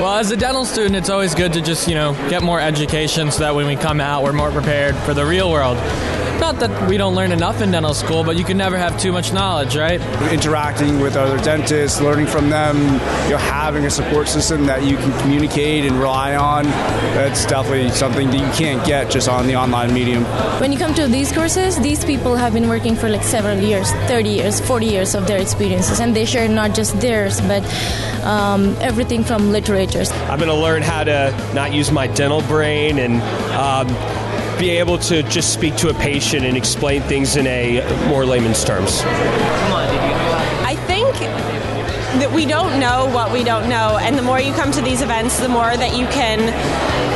Well, as a dental student, it's always good to just, you know, get more education so that when we come out, we're more prepared for the real world. Not that we don't learn enough in dental school, but you can never have too much knowledge, right? Interacting with other dentists, learning from them, you know, having a support system that you can communicate and rely on, that's definitely something that you can't get just on the online medium. When you come to these courses, these people have been working for like several years 30 years, 40 years of their experiences, and they share not just theirs, but um, everything from literatures. I'm going to learn how to not use my dental brain and um, be able to just speak to a patient and explain things in a more layman's terms. I think that we don't know what we don't know, and the more you come to these events, the more that you can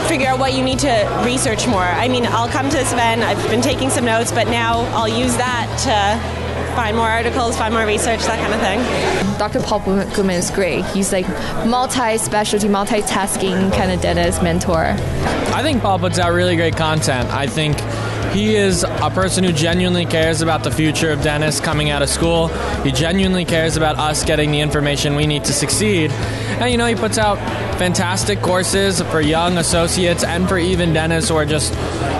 figure out what you need to research more. I mean, I'll come to this event, I've been taking some notes, but now I'll use that to find more articles, find more research, that kind of thing. Dr. Paul Goodman is great. He's like multi-specialty, multitasking kind of dentist mentor. I think Paul puts out really great content. I think he is a person who genuinely cares about the future of dentists coming out of school. He genuinely cares about us getting the information we need to succeed. And you know, he puts out fantastic courses for young associates and for even dentists who are just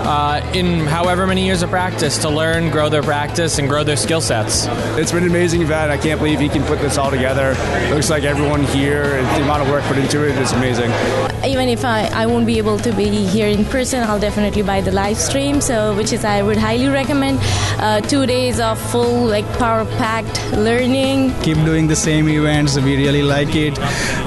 uh, in however many years of practice to learn, grow their practice, and grow their skill sets. It's been an amazing event. I can't believe he can put this all together. It looks like everyone here, the amount of work put into it is amazing. Even if I, I won't be able to be here in person, I'll definitely buy the live stream. So, which is I would highly recommend. Uh, two days of full like power packed learning. Keep doing the same events. We really like it,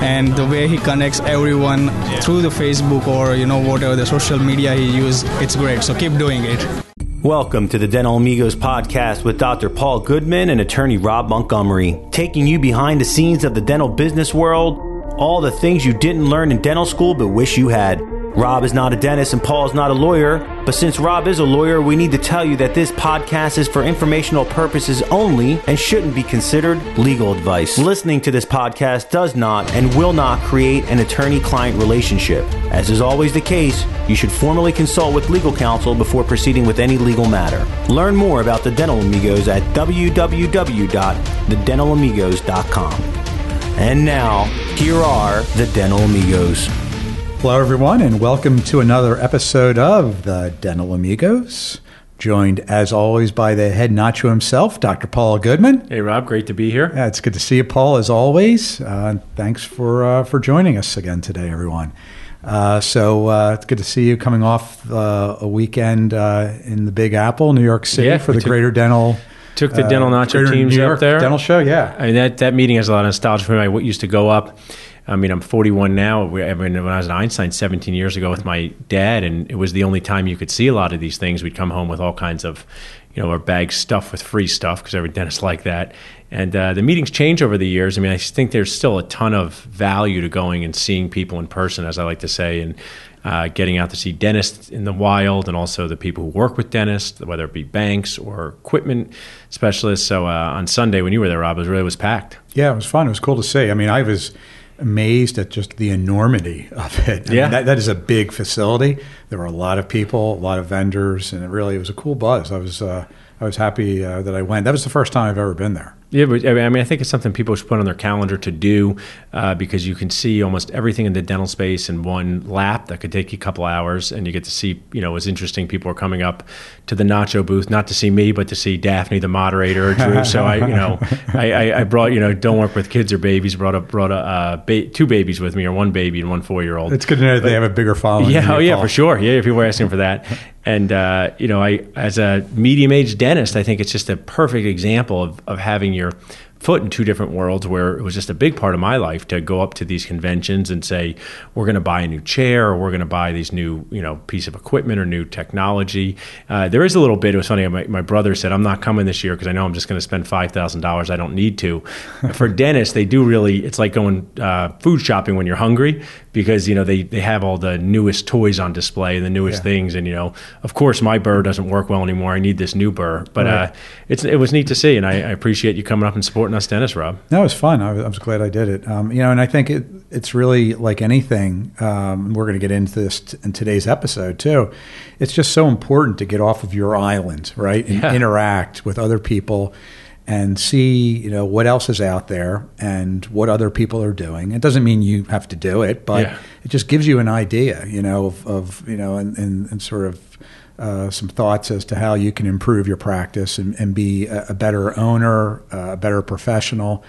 and the way he connects everyone through the Facebook or you know whatever the social media he uses, it's great. So keep doing it. Welcome to the Dental Amigos podcast with Dr. Paul Goodman and attorney Rob Montgomery, taking you behind the scenes of the dental business world, all the things you didn't learn in dental school but wish you had. Rob is not a dentist and Paul is not a lawyer, but since Rob is a lawyer, we need to tell you that this podcast is for informational purposes only and shouldn't be considered legal advice. Listening to this podcast does not and will not create an attorney client relationship. As is always the case, you should formally consult with legal counsel before proceeding with any legal matter. Learn more about the Dental Amigos at www.thedentalamigos.com. And now, here are the Dental Amigos. Hello, everyone, and welcome to another episode of the Dental Amigos. Joined, as always, by the head nacho himself, Dr. Paul Goodman. Hey, Rob, great to be here. Yeah, it's good to see you, Paul, as always. Uh, thanks for uh, for joining us again today, everyone. Uh, so uh, it's good to see you coming off uh, a weekend uh, in the Big Apple, New York City, Yeah, for the took- Greater Dental. Took the dental nacho teams New up there. Dental Show, yeah. I mean, that, that meeting has a lot of nostalgia for me. I used to go up. I mean, I'm 41 now. I mean, when I was at Einstein 17 years ago with my dad, and it was the only time you could see a lot of these things. We'd come home with all kinds of, you know, our bags stuffed with free stuff because every dentist like that. And uh, the meetings change over the years. I mean, I think there's still a ton of value to going and seeing people in person, as I like to say, and uh, getting out to see dentists in the wild and also the people who work with dentists, whether it be banks or equipment specialists. So uh, on Sunday when you were there, Rob, it really was packed. Yeah, it was fun. It was cool to see. I mean, I was amazed at just the enormity of it. I Yeah. mean, that, that is a big facility. There were a lot of people, a lot of vendors, and it really it was a cool buzz. I was uh, I was happy uh, that I went. That was the first time I've ever been there. Yeah, but I mean- I think it's something people should put on their calendar to do uh, because you can see almost everything in the dental space in one lap that could take you a couple hours, and you get to see, you know, it's interesting. People are coming up to the nacho booth not to see me, but to see Daphne, the moderator, or Drew. so I, you know, I, I, I brought, you know, don't work with kids or babies. Brought a brought a uh, ba- two babies with me, or one baby and one four year old. It's good to know that they have a bigger following. Yeah, oh yeah, for sure. Yeah, people were asking for that. And uh, you know, I as a medium-aged dentist, I think it's just a perfect example of, of having your foot in two different worlds where it was just a big part of my life to go up to these conventions and say we're going to buy a new chair or we're going to buy these new you know piece of equipment or new technology. Uh, there is a little bit it was funny my, my brother said i'm not coming this year because i know i'm just going to spend $5000 i don't need to. For dentists they do really it's like going uh, food shopping when you're hungry because you know they, they have all the newest toys on display and the newest Yeah. things and you know of course my burr doesn't work well anymore i need this new burr but Right. uh, it's it was neat to see and I, I appreciate you coming up and supporting us Dennis rob No, it was fun. I was, I was glad I did it. Um, you know, and I think it, it's really like anything. Um, we're going to get into this t- in today's episode too. It's just so important to get off of your island, right, and Yeah. interact with other people. And see you know what else is out there and what other people are doing. It doesn't mean you have to do it, but Yeah. it just gives you an idea, you know, of, of you know, and, and, and sort of uh, some thoughts as to how you can improve your practice and, and be a, a better owner, uh, a better professional.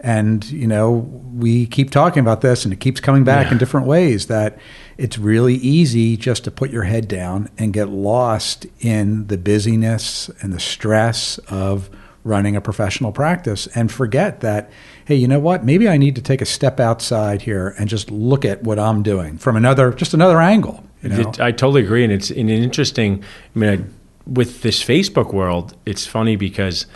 And you know, we keep talking about this, and it keeps coming back Yeah. in different ways. That it's really easy just to put your head down and get lost in the busyness and the stress of running a professional practice and forget that hey you know what maybe i need to take a step outside here and just look at what i'm doing from another just another angle you know I totally agree, and it's an interesting. I mean, I, with this Facebook world, it's funny because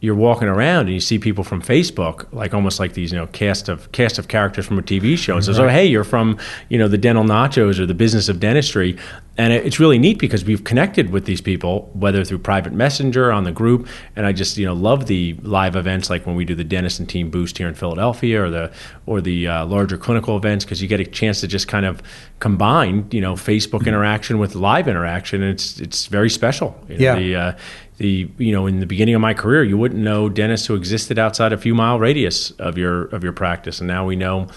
you're walking around and you see people from Facebook, like almost like these, you know, cast of cast of characters from a TV show, and says, "Oh, hey, you're from, you know, the Dental Nachos or the Business of Dentistry," and it- it's really neat because we've connected with these people, whether through private messenger on the group, and I just, you know, love the live events like when we do the Dentist and Team Boost here in Philadelphia, or the or the uh, larger clinical events, because you get a chance to just kind of combine, you know, Facebook interaction with live interaction, and it's it's very special. You know, Yeah. The, uh, the you know in the beginning of my career, you wouldn't know dentists who existed outside a few mile radius of your of your practice, and now we know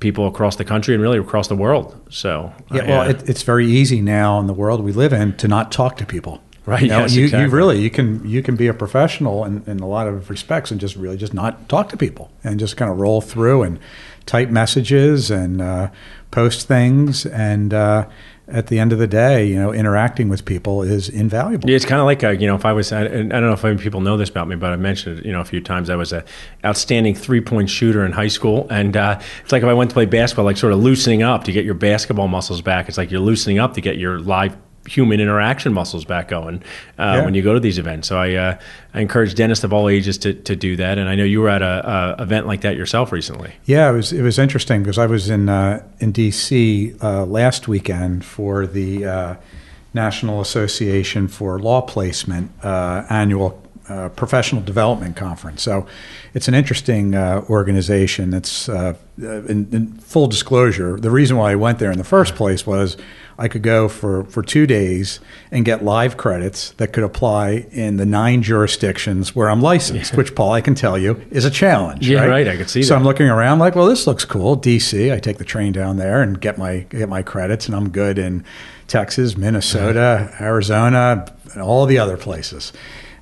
people across the country and really across the world. So Yeah, well, it, it's very easy now in the world we live in to not talk to people. Right, You, know, yes, you, you really you can you can be a professional in, in a lot of respects and just really just not talk to people and just kind of roll through and type messages and uh, post things and uh, at the end of the day, you know, interacting with people is invaluable. Yeah, it's kind of like a, you know, if I was, I, I don't know if people know this about me, but I've mentioned it, you know, a few times. I was a outstanding three point shooter in high school, and uh, it's like if I went to play basketball, like sort of loosening up to get your basketball muscles back. It's like you're loosening up to get your live human interaction muscles back going uh, Yeah. when you go to these events. So I, uh, I encourage dentists of all ages to, to do that, and I know you were at a, a event like that yourself recently. Yeah, it was it was interesting because I was in uh, in D.C. Uh, last weekend for the uh, National Association for Law Placement uh, annual uh, professional development conference. So it's an interesting uh, organization. It's uh, in, in full disclosure. The reason why I went there in the first place was I could go for, for two days and get live credits that could apply in the nine jurisdictions where I'm licensed, which Paul, I can tell you, is a challenge. Yeah, right, I could see so that. I'm looking around like, well, this looks cool. DC, I take the train down there and get my get my credits, and I'm good in Texas, Minnesota, Arizona, and all the other places.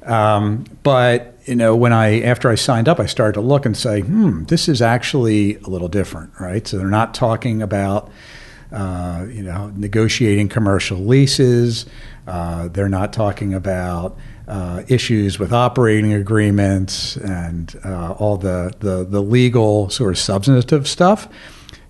Um, but you know, when I after I signed up, I started to look and say, hmm, this is actually a little different, right? So they're not talking about uh, you know negotiating commercial leases. Uh, they're not talking about uh, issues with operating agreements and uh, all the, the the legal sort of substantive stuff.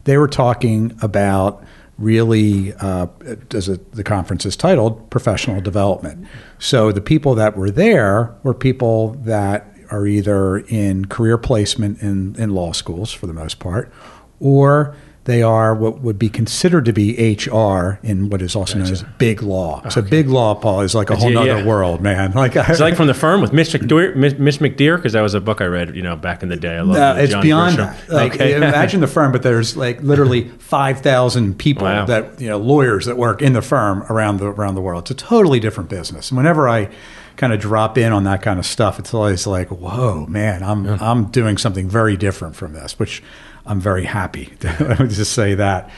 They were talking about really, uh, as the conference is titled, professional development. So the people that were there were people that are either in career placement in, in law schools for the most part, or they are what would be considered to be HR in what is also known as big law. Oh, so big law, Paul, is like a whole Yeah, nother yeah. world, man. Like It's like from the firm with Mitch McDeer, Mitch McDeer, because that was a book I read, you know, back in the day. I love No, it's John beyond Grisham. that. Like, Okay. imagine the firm, but there's like literally five thousand people Wow. that you know lawyers that work in the firm around the around the world. It's a totally different business. And whenever I kind of drop in on that kind of stuff, it's always like, whoa, man, I'm I'm doing something very different from this, which I'm very happy to just say that.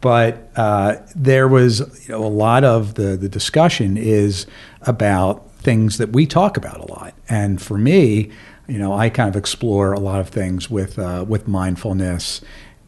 But uh, there was you know, a lot of the, the discussion is about things that we talk about a lot. And for me, you know, I kind of explore a lot of things with uh, with mindfulness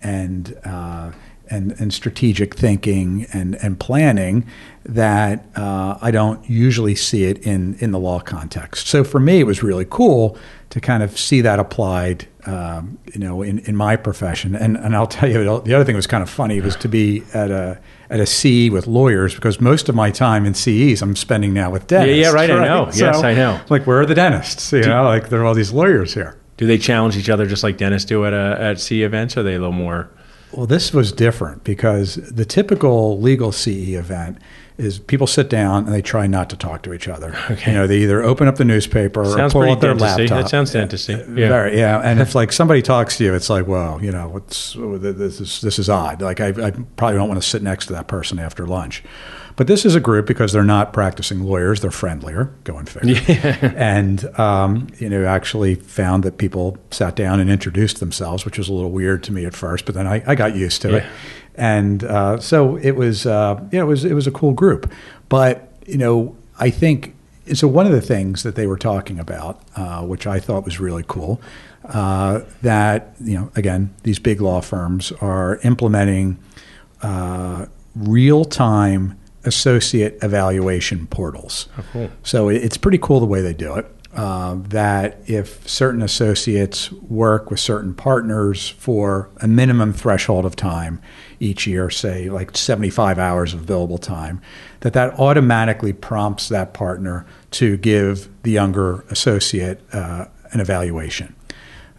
and uh, and and strategic thinking and and planning that uh, I don't usually see it in in the law context. So for me, it was really cool to kind of see that applied, um, you know, in, in my profession. And and I'll tell you, the other thing that was kind of funny was to be at a at a CE with lawyers because most of my time in CEs I'm spending now with dentists. yeah, yeah right, I know. Yes, I know. Like, where are the dentists? You know, like there are all these lawyers here. Do they challenge each other just like dentists do at a, at C events? Or are they a little more? Well, this was different because the typical legal CE event is people sit down and they try not to talk to each other. Okay. You know, they either open up the newspaper sounds or pull out their dentist-y. laptop. That sounds dentistry. Yeah. Very, yeah. And if like somebody talks to you, it's like, well, you know, what's this is this is odd. Like I, I probably don't want to sit next to that person after lunch. But this is a group because they're not practicing lawyers; they're friendlier. Go and figure. Yeah. And um, you know, actually found that people sat down and introduced themselves, which was a little weird to me at first, but then I, I got used to it. And uh, so it was, uh, you know, it was it was a cool group. But you know, I think so. One of the things that they were talking about, uh, which I thought was really cool, uh, that you know, again, these big law firms are implementing uh, real time associate evaluation portals. Oh, cool. So it's pretty cool the way they do it. Uh, that if certain associates work with certain partners for a minimum threshold of time each year, say like 75 hours of billable time, that that automatically prompts that partner to give the younger associate uh, an evaluation.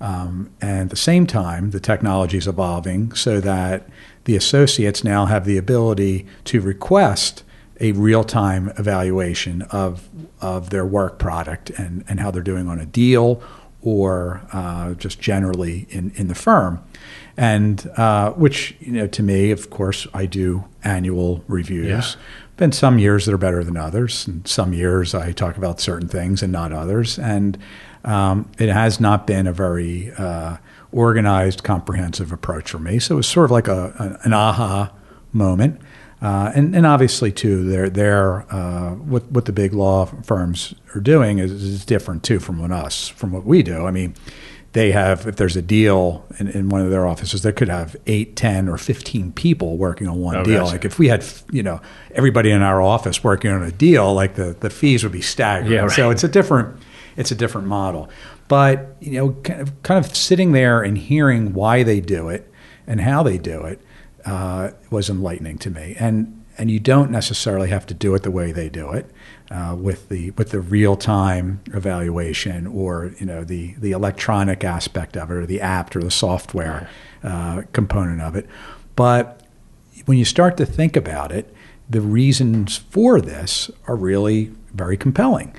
Um, and at the same time, the technology is evolving so that the associates now have the ability to request a real time evaluation of, of their work product and, and how they're doing on a deal or uh, just generally in, in the firm. And uh, which, you know, to me, of course, I do annual reviews. Yeah. Been some years that are better than others, and some years I talk about certain things and not others. And um, it has not been a very uh, organized, comprehensive approach for me. So it was sort of like a, an aha moment. Uh, and, and obviously, too, they're, they're, uh, what, what the big law firms are doing is, is different, too, from what us, from what we do. I mean, they have, if there's a deal in, in one of their offices, they could have eight, ten, or 15 people working on one Oh, deal. gotcha. Like if we had, you know, everybody in our office working on a deal, like the, the fees would be staggering. Yeah, right. So it's a different, it's a different model. But, you know, kind of, kind of sitting there and hearing why they do it and how they do it uh, was enlightening to me. And and you don't necessarily have to do it the way they do it uh, with the with the real time evaluation or you know the the electronic aspect of it or the app or the software uh, component of it. But when you start to think about it, the reasons for this are really very compelling.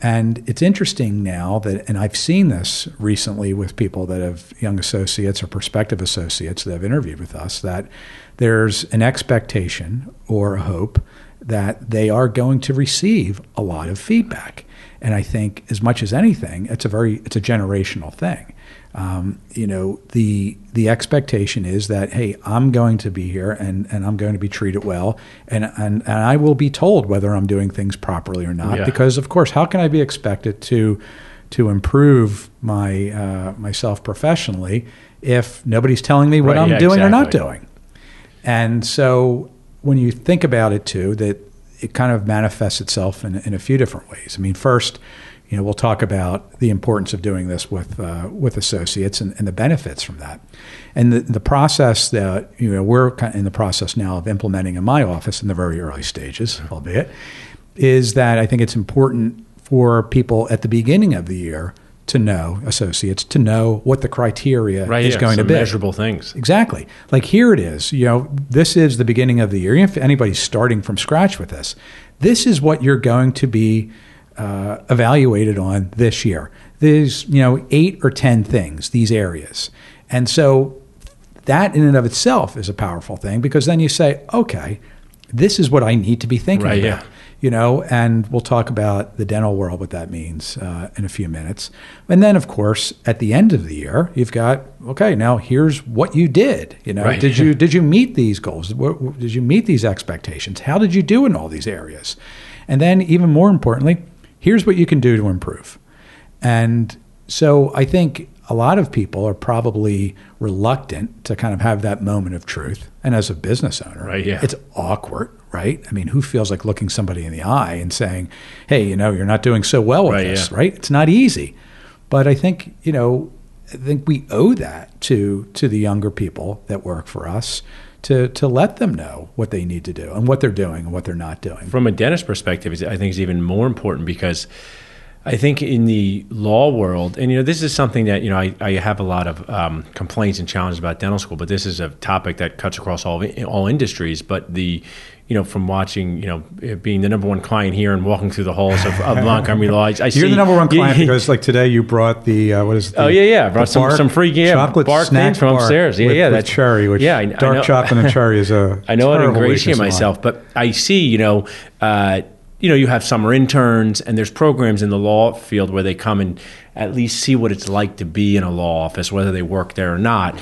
And it's interesting now that, and I've seen this recently with people that have young associates or prospective associates that have interviewed with us, that there's an expectation or a hope that they are going to receive a lot of feedback. And I think, as much as anything, it's a very it's a generational thing. Um, you know, the the expectation is that hey, I'm going to be here and, and I'm going to be treated well, and, and and I will be told whether I'm doing things properly or not. Yeah. Because of course, how can I be expected to to improve my uh, myself professionally if nobody's telling me what Right, I'm yeah, doing or not doing? And so when you think about it too, that it kind of manifests itself in, in a few different ways. I mean, first, you know, we'll talk about the importance of doing this with uh, with associates and, and the benefits from that, and the, the process that you know we're kind of in the process now of implementing in my office in the very early stages, albeit, is that I think it's important for people at the beginning of the year to know associates to know what the criteria Right, is yeah, going to be measurable things. Exactly. Like here it is. You know, this is the beginning of the year. If anybody's starting from scratch with this, this is what you're going to be uh, evaluated on this year. There's you know eight or ten things, these areas, and so that in and of itself is a powerful thing because then you say, okay, this is what I need to be thinking Right, about. yeah. You know, and we'll talk about the dental world, what that means uh, in a few minutes. And then, of course, at the end of the year, you've got okay. Now here's what you did. You know, Right. did you did you meet these goals? Did you meet these expectations? How did you do in all these areas? And then, even more importantly, here's what you can do to improve. And so I think a lot of people are probably reluctant to kind of have that moment of truth. And as a business owner, Right, yeah. it's awkward, right? I mean, who feels like looking somebody in the eye and saying, hey, you know, you're not doing so well with Right, this, yeah. right? It's not easy. But I think, you know, I think we owe that to to the younger people that work for us to to let them know what they need to do and what they're doing and what they're not doing. From a dentist perspective, I think it's even more important because I think in the law world, and you know, this is something that you know I, I have a lot of um, complaints and challenges about dental school, but this is a topic that cuts across all all industries. But the you know, from watching, you know, being the number one client here and walking through the halls of, of Montgomery Law, I, I You're see the number one client because, like today, you brought the uh, what is? It, the, oh yeah, yeah, I brought some bark- some free yeah, chocolate bark snack from upstairs. Yeah, with, yeah, that's cherry, which yeah, I, dark know. chocolate and cherry is a. I know terrible ingratiate myself, but I see, you know, uh, you know, you have summer interns, and there's programs in the law field where they come and at least see what it's like to be in a law office, whether they work there or not.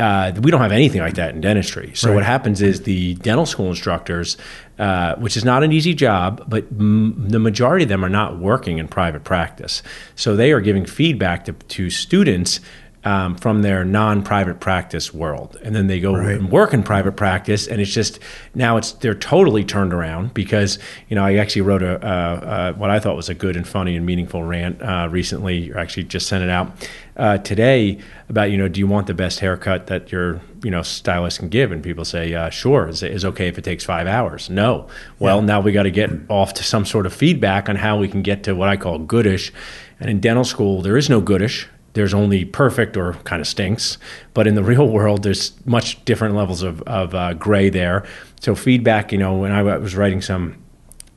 Uh, we don't have anything like that in dentistry. So Right. what happens is the dental school instructors, uh, which is not an easy job, but m- the majority of them are not working in private practice. So they are giving feedback to, to students um, from their non-private practice world, and then they go Right. and work in private practice, and it's just now it's they're totally turned around because you know I actually wrote a uh, uh, what I thought was a good and funny and meaningful rant uh, recently, or actually just sent it out uh, today about you know do you want the best haircut that your you know stylist can give, and people say uh, sure. Is is okay if it takes five hours. No, well now we got to get off to some sort of feedback on how we can get to what I call goodish, and in dental school there is no goodish there's only perfect or kind of stinks. But in the real world, there's much different levels of, of uh, gray there. So feedback, you know, when I was writing some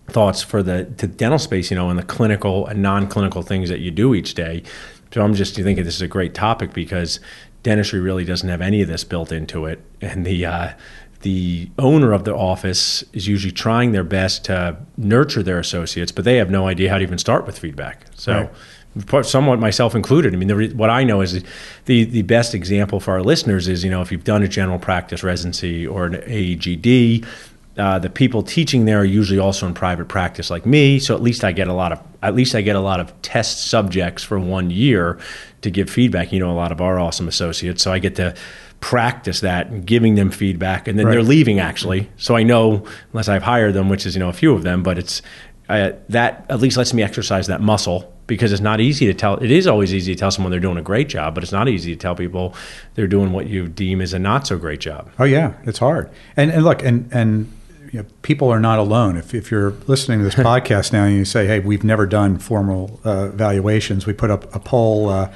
thoughts for the to dental space, you know, and the clinical and non-clinical things that you do each day. So I'm just thinking this is a great topic because dentistry really doesn't have any of this built into it, and the uh, the owner of the office is usually trying their best to nurture their associates, but they have no idea how to even start with feedback. So. Right. Somewhat myself included. I mean, the re- what I know is the the best example for our listeners is you know if you've done a general practice residency or an AEGD, uh, the people teaching there are usually also in private practice like me. So at least I get a lot of at least I get a lot of test subjects for one year to give feedback. You know, a lot of our awesome associates, so I get to practice that and giving them feedback, and then they're leaving actually. So I know unless I've hired them, which is you know a few of them, but it's uh, that at least lets me exercise that muscle because it's not easy to tell. It is always easy to tell someone they're doing a great job, but it's not easy to tell people they're doing what you deem is a not so great job. Oh yeah, it's hard. And and look, and and you know, people are not alone. If if you're listening to this podcast now and you say, "Hey, we've never done formal uh, evaluations," we put up a poll uh,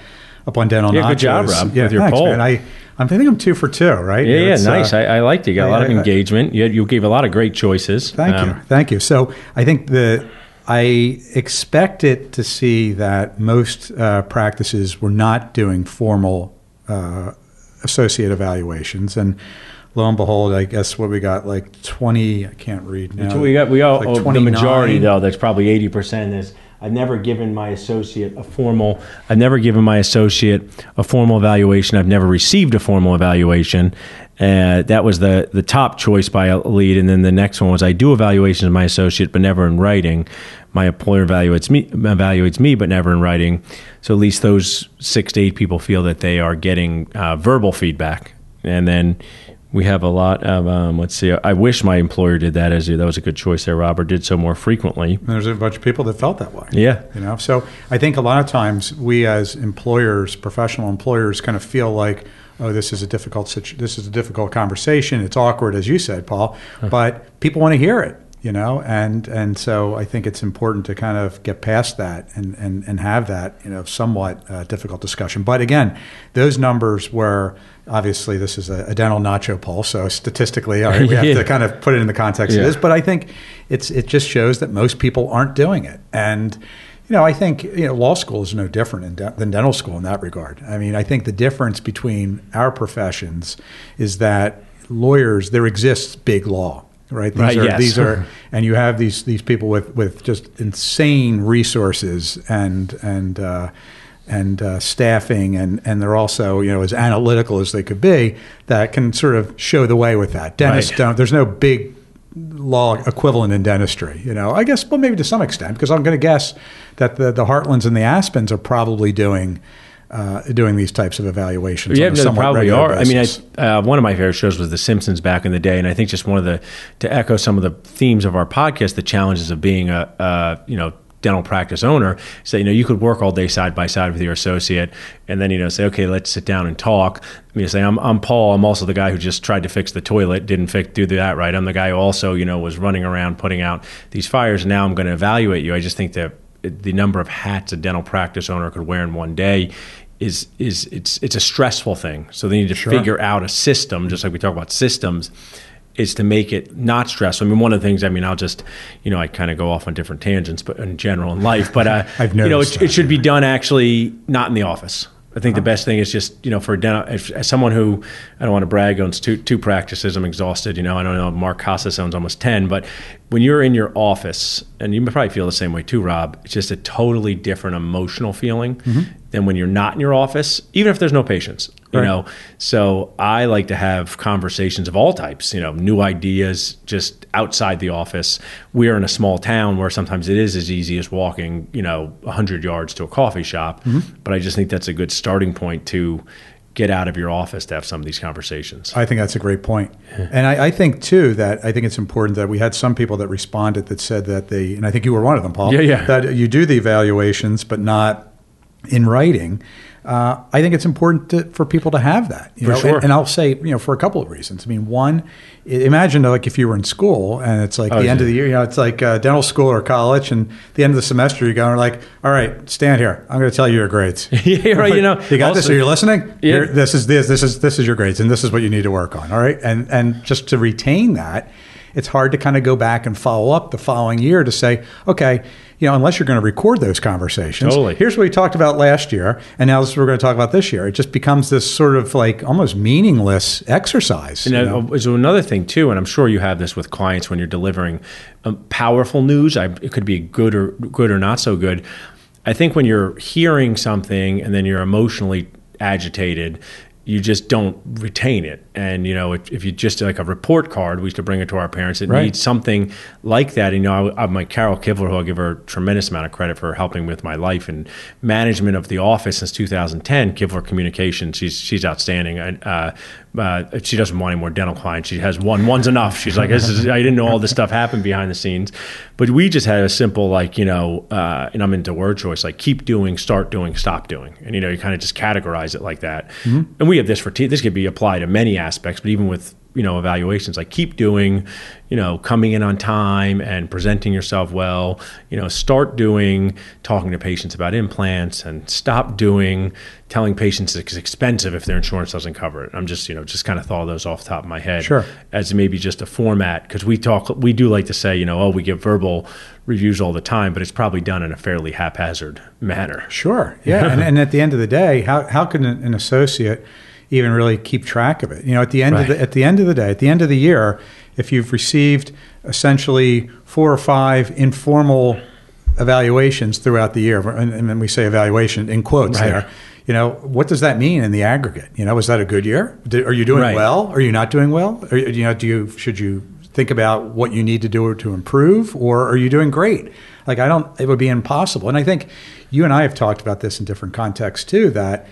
up on Dental Yeah, Nachos. good job, Rob, Yeah, with your thanks, poll. man. I I'm I think I'm two for two, right? Yeah, yeah, uh, nice. I, I liked it. You got a lot of engagement. You, you gave a lot of great choices. Thank Um, you, thank you. So I think the I expected to see that most uh, practices were not doing formal uh, associate evaluations, and lo and behold, I guess what we got like twenty. I can't read now. We got we got Like oh, the majority though. That's probably eighty percent. Is I've never given my associate a formal. I've never given my associate a formal evaluation. I've never received a formal evaluation. Uh, that was the the top choice by a lead, and then the next one was I do evaluations of my associate, but never in writing. My employer evaluates me evaluates me, but never in writing. So at least those six to eight people feel that they are getting uh, verbal feedback, and then we have a lot of um, let's see. I wish my employer did that. As that was a good choice there, Robert. Did so more frequently. And there's a bunch of people that felt that way. Yeah. You know, so I think a lot of times we as employers, professional employers, kind of feel like, oh, this is a difficult situ- this is a difficult conversation. It's awkward, as you said, Paul, but people want to hear it. You know, and and so I think it's important to kind of get past that and and, and have that you know somewhat uh, difficult discussion. But again, those numbers were obviously this is a, a dental nacho poll, so statistically, all right, we have Yeah. to kind of put it in the context Yeah. of this. But I think it's it just shows that most people aren't doing it, and you know I think you know law school is no different in de- than dental school in that regard. I mean I think the difference between our professions is that lawyers there exists big law. Right. These Right, are yes. these are and you have these these people with, with just insane resources and and uh, and uh, staffing and and they're also you know as analytical as they could be that can sort of show the way with that. Dentists Right. don't. There's no big law equivalent in dentistry. You know, I guess well maybe to some extent because I'm going to guess that the the Heartlands and the Aspens are probably doing. Uh, doing these types of evaluations, Yeah, they probably are. I mean. I, uh, one of my favorite shows was The Simpsons back in the day, and I think just one of the to echo some of the themes of our podcast, the challenges of being a, a you know dental practice owner, say you know you could work all day side by side with your associate, and then you know say, okay, let's sit down and talk. you mean, say, I'm I'm Paul. I'm also the guy who just tried to fix the toilet, didn't fix do that right. I'm the guy who also you know was running around putting out these fires. Now I'm going to evaluate you. I just think that the number of hats a dental practice owner could wear in one day is is it's it's a stressful thing. So they need to Sure. figure out a system, just like we talk about systems, is to make it not stressful. I mean, one of the things. I mean, I'll just you know I kind of go off on different tangents, but in general in life, but uh, I've you know it, it should be done actually not in the office. I think the Uh-huh. best thing is just you know for a dental if, as someone who I don't want to brag owns two two practices. I'm exhausted. You know I don't know Mark Costes owns almost ten, but when you're in your office and you probably feel the same way too, Rob. It's just a totally different emotional feeling Mm-hmm. than when you're not in your office, even if there's no patients. You Right. know, so I like to have conversations of all types. You know, new ideas just outside the office. We're in a small town where sometimes it is as easy as walking, you know, hundred yards to a coffee shop. Mm-hmm. But I just think that's a good starting point to get out of your office to have some of these conversations. I think that's a great point. And I, I think, too, that I think it's important that we had some people that responded that said that they, and I think you were one of them, Paul, Yeah, yeah. that you do the evaluations, but not in writing. Uh, I think it's important to, for people to have that. You For know? sure. And, and I'll say, you know, for a couple of reasons. I mean, one, imagine like if you were in school and it's like Oh, the end of the year, you know, it's like uh, dental school or college, and the end of the semester, you go and like, all right, stand here. I'm going to tell you your grades. yeah, right. You know, You got this? also- Are you listening? Yeah. Here, this is this. This is this is your grades, and this is what you need to work on. All right, and and just to retain that, it's hard to kind of go back and follow up the following year to say, okay, you know, unless you're going to record those conversations. Totally. Here's what we talked about last year, and now this is what we're going to talk about this year. It just becomes this sort of like almost meaningless exercise. And you know, know? so another thing too, and I'm sure you have this with clients when you're delivering um, powerful news. I, it could be good or good or not so good. I think when you're hearing something and then you're emotionally agitated, you just don't retain it. And you know, if, if you just like a report card, we used to bring it to our parents. It Right. needs something like that. You know, I, I, my Carol Kivler, who I'll give her a tremendous amount of credit for helping with my life and management of the office since 2010. Kivler Communications, she's she's outstanding. And, uh, uh, she doesn't want any more dental clients. She has one. One's enough. She's like, this is, I didn't know all this stuff happened behind the scenes, but we just had a simple like, you know, uh, and I'm into word choice, like keep doing, start doing, stop doing, and you know, you kind of just categorize it like that. And we have this for te- this could be applied to many aspects, but even with you know evaluations like keep doing you know coming in on time and presenting yourself well you know start doing talking to patients about implants and stop doing telling patients it's expensive if their insurance doesn't cover it i'm just you know just kind of thought of those off the top of my head Sure. as maybe just a format because we talk we do like to say you know oh we give verbal reviews all the time but it's probably done in a fairly haphazard manner Sure. Yeah. and, and at the end of the day, how, how can an an associate even really keep track of it? You know, at the end Right. of the at the end of the day, at the end of the year, if you've received essentially four or five informal evaluations throughout the year, and, and when we say evaluation in quotes Right. there, you know, what does that mean in the aggregate? You know, was that a good year? Did, are you doing Right. well? Are you not doing well? Or, you know, do you should you think about what you need to do to improve, or are you doing great? Like I don't, it would be impossible. And I think you and I have talked about this in different contexts too. That,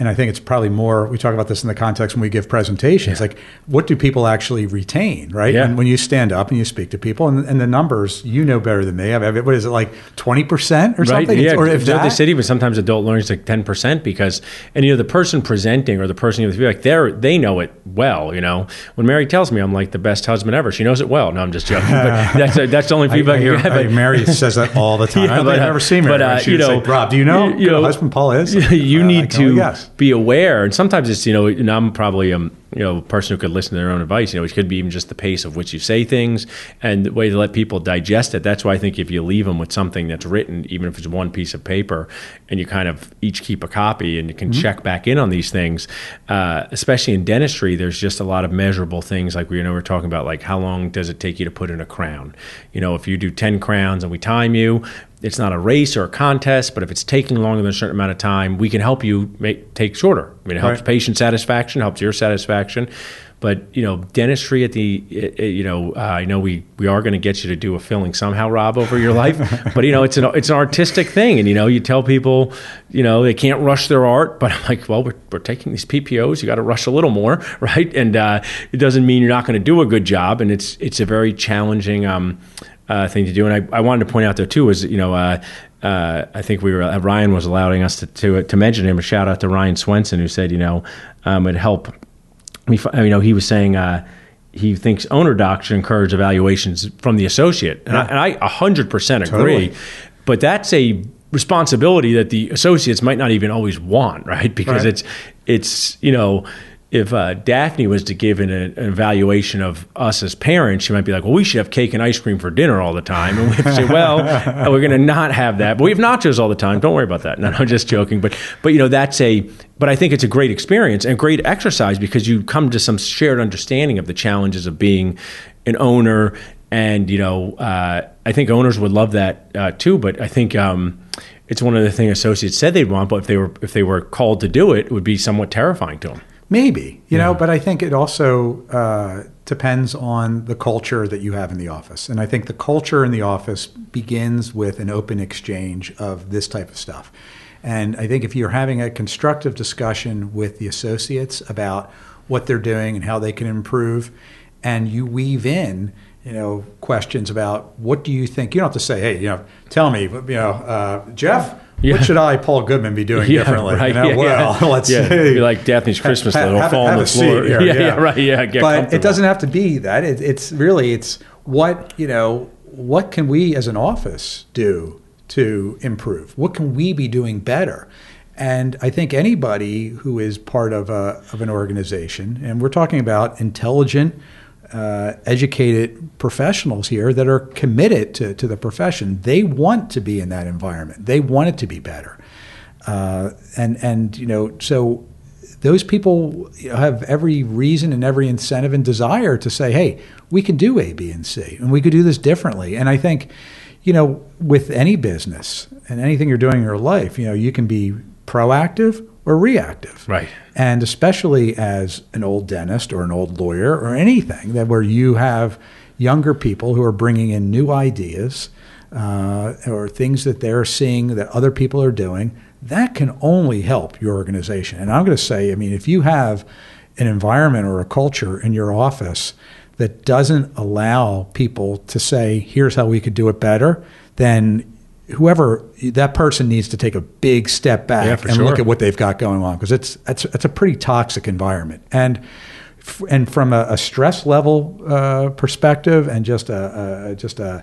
and I think it's probably more. We talk about this in the context when we give presentations. Like, what do people actually retain, right? Yeah. And when you stand up and you speak to people, and, and the numbers, you know better than me. I mean, what is it like, twenty percent or something? Yeah, Or if they that? said even sometimes adult learning is like ten percent because, and you know, the person presenting or the person you like they're they know it well. You know, when Mary tells me I'm like the best husband ever, she knows it well. No, I'm just joking. but that's that's the only I, feedback I you hear, get. I- Mary says that all the time. Yeah, I don't but, think I've uh, ever seen Mary. but, uh, she you know, say, Rob, do you know you- know, husband Paul is? you Uh, need to guess. Be aware, and sometimes it's you know, and I'm probably um you know a person who could listen to their own advice. You know, it could be even just the pace of which you say things and the way to let people digest it. That's why I think if you leave them with something that's written, even if it's one piece of paper, and you kind of each keep a copy and you can check back in on these things, uh, especially in dentistry, there's just a lot of measurable things like we you know we're talking about like how long does it take you to put in a crown? You know, if you do ten crowns and we time you, it's not a race or a contest, but if it's taking longer than a certain amount of time, we can help you make take shorter. I mean, it helps Right. patient satisfaction, helps your satisfaction. But you know, dentistry at the uh, you know, uh, I know we we are going to get you to do a filling somehow, Rob, over your life. but you know, it's an it's an artistic thing, and you know, you tell people, you know, they can't rush their art. But I'm like, well, we're, we're taking these PPOs, you got to rush a little more, right? And uh, it doesn't mean you're not going to do a good job, and it's it's a very challenging. Um, uh, thing to do. And I, I wanted to point out there too is you know uh, uh, I think we were uh, Ryan was allowing us to, to to mention him. A shout out to Ryan Swenson who said you know um, it'd help. We you know he was saying. Uh, he thinks owner docs should encourage evaluations from the associate, and, I, and I 100% agree. Totally. but that's a responsibility that the associates might not even always want, right? Because Right. it's it's you know. If uh, Daphne was to give an, an evaluation of us as parents, she might be like, "Well, we should have cake and ice cream for dinner all the time," and we have to say, "Well, we're going to not have that, but we have nachos all the time. Don't worry about that." No, no, I'm just joking. But but you know that's a. But I think it's a great experience and great exercise because you come to some shared understanding of the challenges of being an owner, and you know uh, I think owners would love that uh, too. But I think. Um, it's one of the things associates said they'd want, but if they were if they were called to do it, it would be somewhat terrifying to them. Maybe, you know, but I think it also uh, depends on the culture that you have in the office. And I think the culture in the office begins with an open exchange of this type of stuff. And I think if you're having a constructive discussion with the associates about what they're doing and how they can improve, and you weave in, you know, questions about what do you think, you don't have to say, hey, you know, tell me, you know, uh, Jeff, Yeah. what should I, Paul Goodman, be doing Yeah, differently? right, You know, yeah, well, yeah. let's Yeah, see. be like Daphne's Christmas Ha- little have a- fall on the floor. here, Yeah, yeah, right, yeah, get but it doesn't have to be that. It, it's really it's what you know. What can we as an office do to improve? What can we be doing better? And I think anybody who is part of a of an organization, and we're talking about intelligent, uh, educated professionals here that are committed to, to the profession. They want to be in that environment. They want it to be better. Uh, and and you know so those people have every reason and every incentive and desire to say, hey, we can do A, B, and C, and we could do this differently. And I think, you know, with any business and anything you're doing in your life, you know, you can be proactive or reactive. Right. And especially as an old dentist or an old lawyer or anything that where you have younger people who are bringing in new ideas uh, or things that they're seeing that other people are doing, that can only help your organization. And I'm going to say, I mean, if you have an environment or a culture in your office that doesn't allow people to say, here's how we could do it better, then whoever that person needs to take a big step back Yeah, and look at what they've got going on because it's it's it's a pretty toxic environment and f- and from a, a stress level uh, perspective and just a, a just a,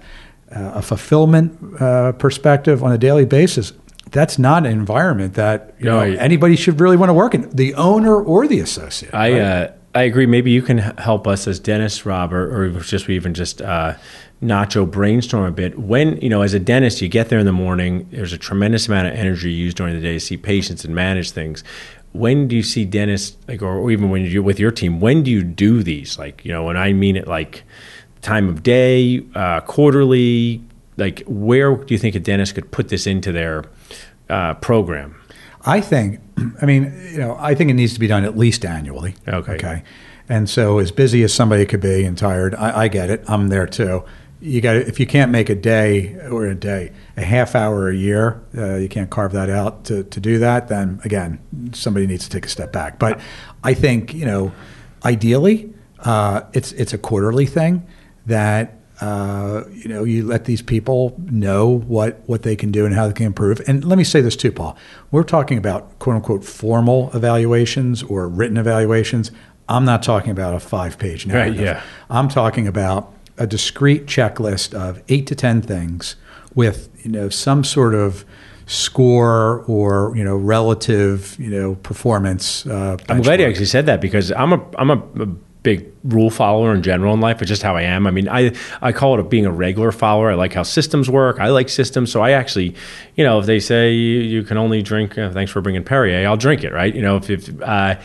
a fulfillment uh, perspective on a daily basis that's not an environment that you No, know I- anybody should really want to work in the owner or the associate I right? uh, I agree. Maybe you can help us as dentists, Robert, or just we even just uh, Nacho brainstorm a bit. When you know, as a dentist, you get there in the morning. There's a tremendous amount of energy used during the day to see patients and manage things. When do you see dentists, like, or, even when you're with your team? When do you do these? Like, you know, when I mean it, like time of day, uh, quarterly. Like, where do you think a dentist could put this into their uh, program? I think, I mean, you know, I think it needs to be done at least annually. Okay. Okay. And so, as busy as somebody could be and tired, I, I get it. I'm there too. You got if you can't make a day or a day, a half hour a year, uh, you can't carve that out to, to do that. Then again, somebody needs to take a step back. But I think you know, ideally, uh, it's it's a quarterly thing that uh, you know, you let these people know what, what they can do and how they can improve. And let me say this too, Paul. We're talking about quote unquote formal evaluations or written evaluations. I'm not talking about a five page narrative. yeah. I'm talking about a discrete checklist of eight to 10 things with, you know, some sort of score or, you know, relative, you know, performance. Uh, I'm glad you actually said that because I'm a I'm a, a big rule follower in general in life. but just how I am. I mean, I I call it being a regular follower. I like how systems work. I like systems, so I actually, you know, if they say you, you can only drink, uh, thanks for bringing Perrier, I'll drink it, right? You know, if, if uh,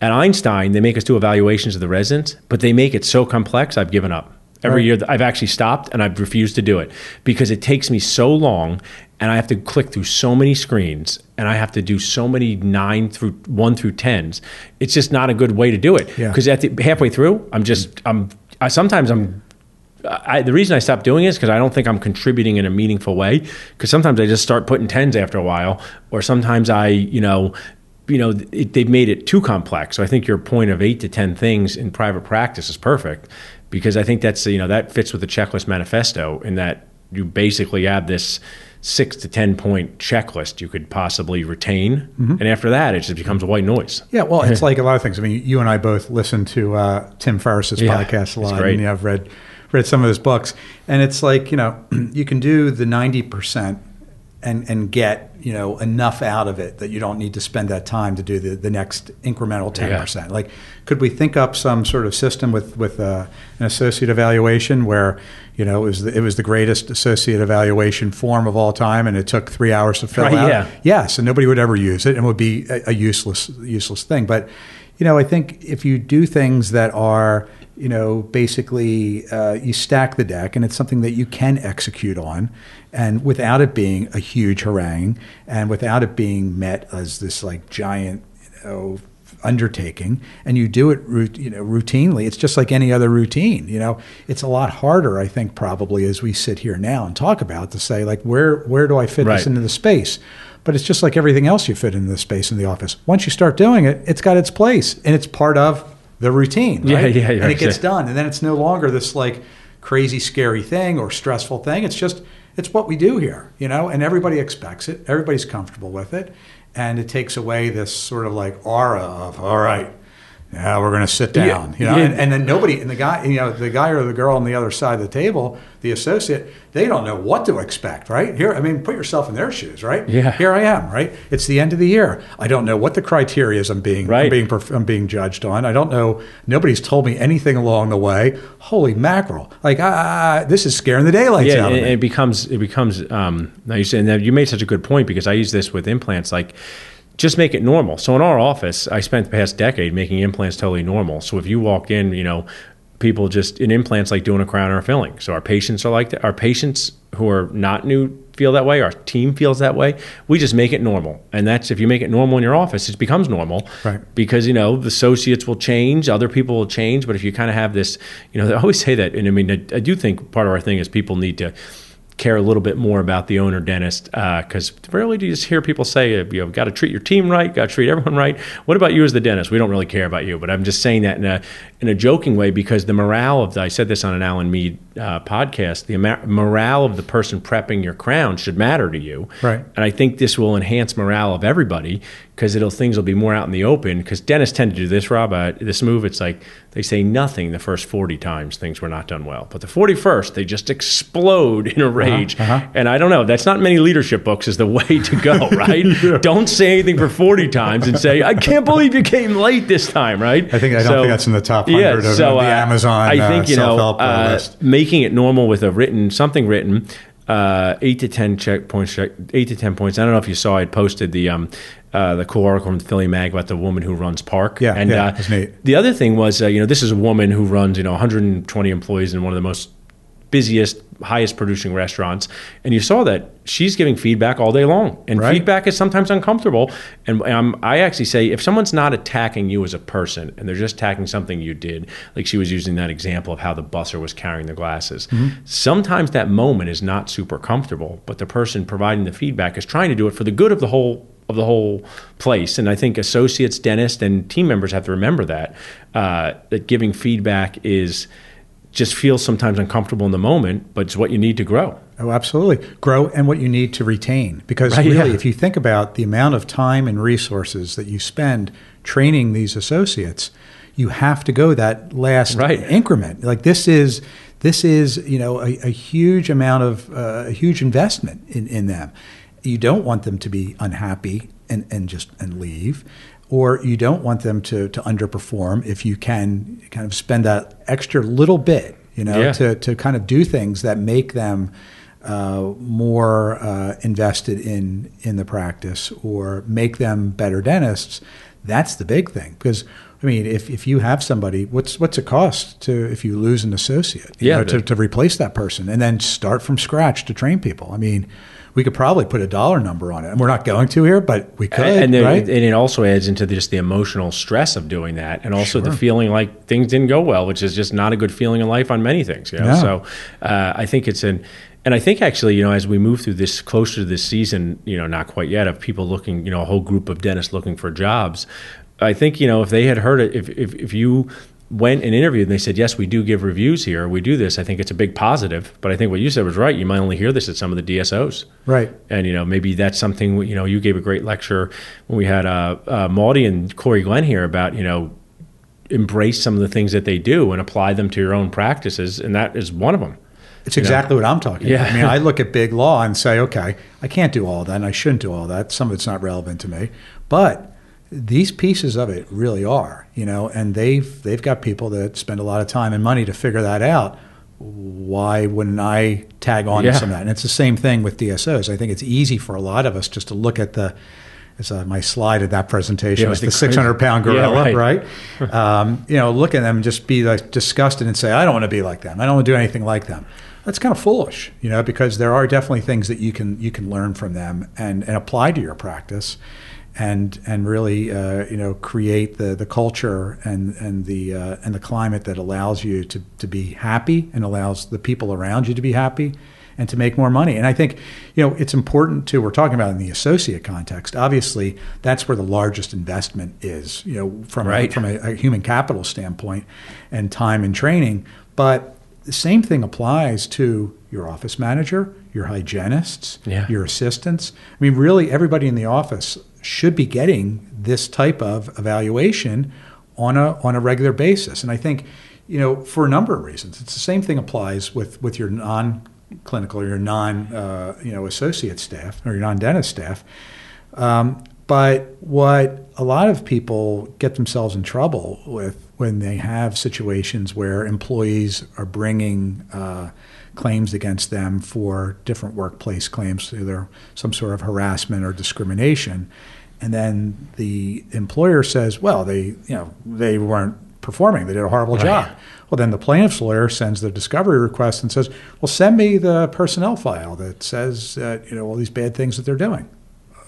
at Einstein they make us do evaluations of the residents, but they make it so complex, I've given up. Every Right. year, I've actually stopped and I've refused to do it because it takes me so long and I have to click through so many screens and I have to do so many nine through one through tens. It's just not a good way to do it Yeah. because at the halfway through, I'm just I'm I, sometimes I'm. I, the reason I stopped doing it is because I don't think I'm contributing in a meaningful way. Because sometimes I just start putting tens after a while, or sometimes I, you know, you know, it, they've made it too complex. So I think your point of eight to ten things in private practice is perfect, because I think that's you know that fits with the checklist manifesto in that you basically have this six to ten point checklist you could possibly retain, and after that it just becomes a white noise. Yeah, well, it's like a lot of things. I mean, you and I both listen to uh, Tim Ferriss's Yeah, podcast a lot, and yeah, I've read read some of his books, and it's like you know you can do the ninety percent and and get you know enough out of it that you don't need to spend that time to do the, the next incremental ten percent. Like, could we think up some sort of system with with uh, an associate evaluation where you know it was the, it was the greatest associate evaluation form of all time, and it took three hours to fill Right, out? yeah. Yes, and nobody would ever use it, and it would be a, a useless useless thing. But you know, I think if you do things that are you know basically uh, you stack the deck, and it's something that you can execute on, and without it being a huge harangue, and without it being met as this like giant you know undertaking and you do it you know routinely it's just like any other routine you know it's a lot harder i think probably as we sit here now and talk about to say like where where do i fit Right. this into the space but it's just like everything else you fit into the space in the office once you start doing it it's got its place and it's part of the routine Yeah, right? yeah, and it gets yeah. done and then it's no longer this like crazy scary thing or stressful thing it's just it's what we do here you know and everybody expects it. Everybody's comfortable with it. And it takes away this sort of like aura of all right yeah we're going to sit Yeah, down you know yeah. and, and then nobody and the guy you know the guy or the girl on the other side of the table the associate they don't know what to expect right here i mean put yourself in their shoes right Yeah. here i am right it's the end of the year i don't know what the criteria is i'm being I'm Right. being i'm being judged on i don't know nobody's told me anything along the way holy mackerel like ah, this is scaring the daylights yeah, out of me and it becomes it becomes. Um, now you said and you made such a good point because I use this with implants. Like, just make it normal. So in our office, I spent the past decade making implants totally normal. So if you walk in, you know, people just in implants like doing a crown or a filling. So our patients are like that. Our patients who are not new feel that way. Our team feels that way. We just make it normal, and that's if you make it normal in your office, it becomes normal. Right. Because you know the associates will change, other people will change, but if you kind of have this, you know, I always say that, and I mean, I, I do think part of our thing is people need to care a little bit more about the owner dentist because rarely do you just hear people say uh, you know got to treat your team right got to treat everyone right. What about you as the dentist? We don't really care about you but i'm just saying that in a in a joking way because the morale of the, i said this on an alan mead uh, podcast the morale of the person prepping your crown should matter to you. Right. and i think this will enhance morale of everybody because it'll things will be more out in the open because dentists tend to do this rob uh, this move it's like they say nothing the first 40 times things were not done well but the 41st they just explode in a rage uh-huh. and I don't know. That's not many leadership books is the way to go, right? Don't say anything for 40 times and say, I can't believe you came late this time, right? I think- I don't think that's in the top 100 of the Amazon, I think, uh, you know, self-help, uh, uh, list. making it normal with a written, something written, uh, eight to 10 checkpoints, check, eight to 10 points. I don't know if you saw, I posted the, um, uh, the cool article from the Philly Mag about the woman who runs Parc. Yeah, and yeah, uh, that's neat. the other thing was, uh, you know, this is a woman who runs, you know, 120 employees in one of the most busiest, highest producing restaurants. And you saw that she's giving feedback all day long. And Right. feedback is sometimes uncomfortable. And um, I actually say if someone's not attacking you as a person and they're just attacking something you did, like she was using that example of how the busser was carrying the glasses, sometimes that moment is not super comfortable, but the person providing the feedback is trying to do it for the good of the whole of the whole place. And I think associates, dentists, and team members have to remember that uh, that giving feedback is just feels sometimes uncomfortable in the moment, but it's what you need to grow. Oh, absolutely. Grow and what you need to retain. Because Right, really, yeah. if you think about the amount of time and resources that you spend training these associates, you have to go that last Right. increment. Like this is this is you know a, a huge amount of uh, a huge investment in, in them. You don't want them to be unhappy and, and just and leave. Or you don't want them to, to underperform if you can kind of spend that extra little bit, you know, Yeah. to, to kind of do things that make them uh, more uh, invested in in the practice or make them better dentists. That's the big thing because I mean, if, if you have somebody, what's what's it cost to if you lose an associate? you Yeah, know, to, to replace that person and then start from scratch to train people. I mean, we could probably put a dollar number on it, and we're not going to here, but we could, and, then- right? and it also adds into just the emotional stress of doing that, and also the feeling like things didn't go well, which is just not a good feeling in life on many things. You know? No. So uh, I think it's an, and I think actually, you know, as we move through this closer to this season, you know, not quite yet, of people looking, you know, a whole group of dentists looking for jobs. I think you know if they had heard it, if if, if you went and interviewed and they said yes we do give reviews here we do this i think it's a big positive but i think what you said was right you might only hear this at some of the dsos right. and you know maybe that's something you know you gave a great lecture when we had uh, uh Maudie and Corey Glenn here about you know embrace some of the things that they do and apply them to your own practices, and that is one of them. It's exactly what I'm talking Yeah. about. I mean, I look at big law and say, okay, I can't do all that, and I shouldn't do all that. Some of it's not relevant to me, but these pieces of it really are, you know. And they've they've got people that spend a lot of time and money to figure that out. Why wouldn't I tag on Yeah. to some of that? And it's the same thing with DSOs. I think it's easy for a lot of us just to look at the. As uh, my slide at that presentation Yeah, was the the 600 pound crazy- yeah, gorilla, right. right? um, you know, look at them and just be like disgusted and say, I don't want to be like them. I don't want to do anything like them. That's kind of foolish, you know, because there are definitely things that you can you can learn from them and, and apply to your practice, and and really uh, you know create the, the culture and and the uh, and the climate that allows you to, to be happy and allows the people around you to be happy and to make more money. And I think, you know, it's important too. We're talking about in the associate context. Obviously, that's where the largest investment is. You know, from Right. a, from a, a human capital standpoint, and time and training. But the same thing applies to your office manager, your hygienists, Yeah. your assistants. I mean, really, everybody in the office should be getting this type of evaluation on a on a regular basis. And I think, you know, for a number of reasons, it's the same thing applies with with your non clinical or your non uh, you know associate staff or your non dentist staff. Um, but what a lot of people get themselves in trouble with when they have situations where employees are bringing uh, claims against them for different workplace claims, either some sort of harassment or discrimination, and then the employer says, "Well, they you know they weren't performing; they did a horrible Right. job." Well, then the plaintiff's lawyer sends the discovery request and says, "Well, send me the personnel file that says that you know all these bad things that they're doing."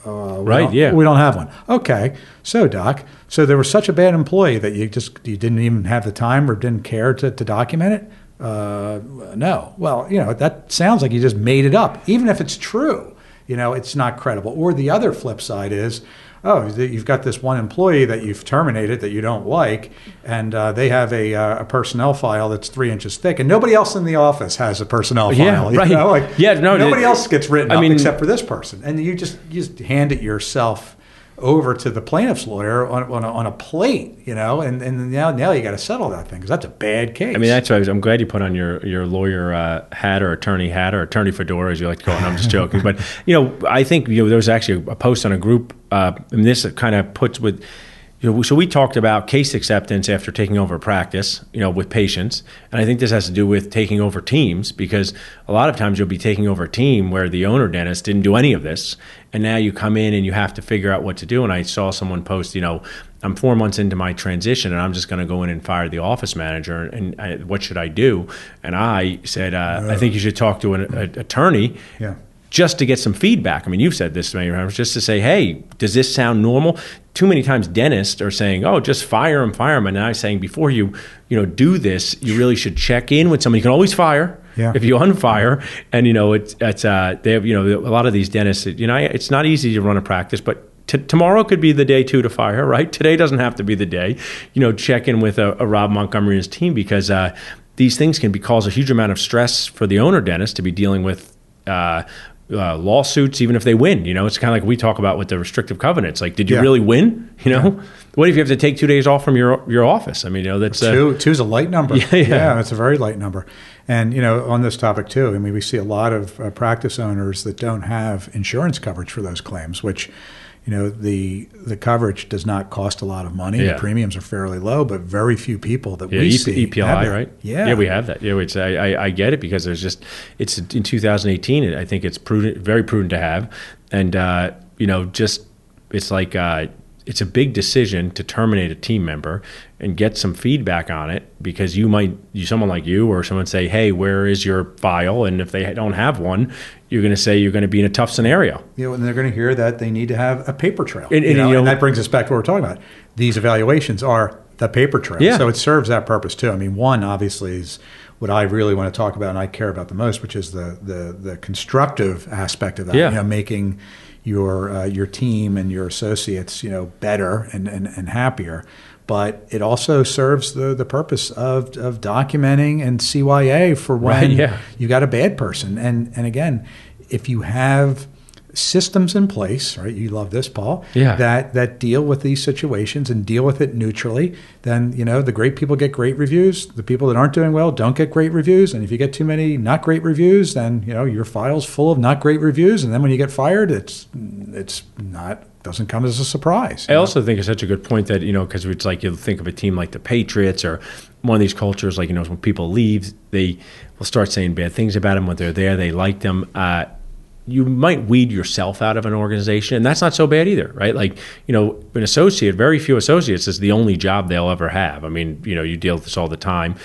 Uh, Right, yeah. We don't have one. Okay. So, Doc, so there was such a bad employee that you just you didn't even have the time or didn't care to, to document it? Uh, no. Well, you know that sounds like you just made it up. Even if it's true, you know it's not credible. Or the other flip side is, oh, you've got this one employee that you've terminated that you don't like, and uh, they have a, uh, a personnel file that's three inches thick, and nobody else in the office has a personnel file. Yeah, you right. know, like, Yeah, no, nobody it- else gets written I up mean- except for this person, and you just you just hand it yourself over to the plaintiff's lawyer on, on, a, on a plate, you know, and, and now now you got to settle that thing because that's a bad case. I mean, that's why I I'm glad you put on your your lawyer uh, hat or attorney hat or attorney fedora, as you like to call it. I'm just joking, but you know, I think you know there was actually a post on a group, uh, and this kind of puts with. You know, so we talked about case acceptance after taking over practice, you know, with patients, and I think this has to do with taking over teams because a lot of times you'll be taking over a team where the owner dentist didn't do any of this, and now you come in and you have to figure out what to do. And I saw someone post, you know, I'm four months into my transition, and I'm just going to go in and fire the office manager, and I, what should I do? And I said, uh, I think you should talk to an a, attorney yeah. just to get some feedback. I mean, you've said this many times, just to say, hey, does this sound normal? Too many times dentists are saying, oh, just fire him, fire him. And I'm saying, before you, you know, do this, you really should check in with somebody. You can always fire. Yeah. If you unfire, and you know it's it's uh, they have you know a lot of these dentists. You know, it's not easy to run a practice, but t- tomorrow could be the day too to fire. Right? Today doesn't have to be the day. You know, check in with a, a Rob Montgomery and his team because uh, these things can be cause a huge amount of stress for the owner dentist to be dealing with. Uh, uh, lawsuits, even if they win, you know, it's kind of like we talk about with the restrictive covenants. Like, did you Yeah. really win? You know, what if you have to take two days off from your your office? I mean, you know, that's uh, Two two's a light number. Yeah, yeah. it's a very light number. And you know, on this topic too, I mean, we see a lot of uh, practice owners that don't have insurance coverage for those claims, which you know the the coverage does not cost a lot of money. Yeah. The premiums are fairly low, but very few people that Yeah, we E- see EPLI, right? Yeah, yeah, we have that. Yeah, which I, I, I get it because there's just it's in 2018. I think it's prudent, very prudent to have, and uh, you know, just it's like uh, it's a big decision to terminate a team member and get some feedback on it because you might you someone like you or someone say, hey, where is your file? And if they don't have one, you're going to say you're going to be in a tough scenario. you know, and they're going to hear that they need to have a paper trail. And- you know, you know- and that brings us back to what we're talking about. These evaluations are the paper trail. Yeah. So it serves that purpose too. I mean, one obviously is what I really want to talk about and I care about the most, which is the the, the constructive aspect of that. Yeah. You know, making your uh, your team and your associates, you know, better and, and, and happier. But it also serves the, the purpose of, of documenting and CYA for when Right, yeah. you got a bad person. And and again, if you have systems in place, right? You love this, Paul. Yeah. That that deal with these situations and deal with it neutrally. Then you know the great people get great reviews. The people that aren't doing well don't get great reviews. And if you get too many not great reviews, then you know your file's full of not great reviews. And then when you get fired, it's it's not doesn't come as a surprise. I also think it's such a good point that you know because it's like you think of a team like the Patriots or one of these cultures like you know when people leave they will start saying bad things about them when they're there they like them. Uh, you might weed yourself out of an organization, and that's not so bad either, right? Like, you know, an associate, very few associates is the only job they'll ever have. I mean, you know, you deal with this all the time.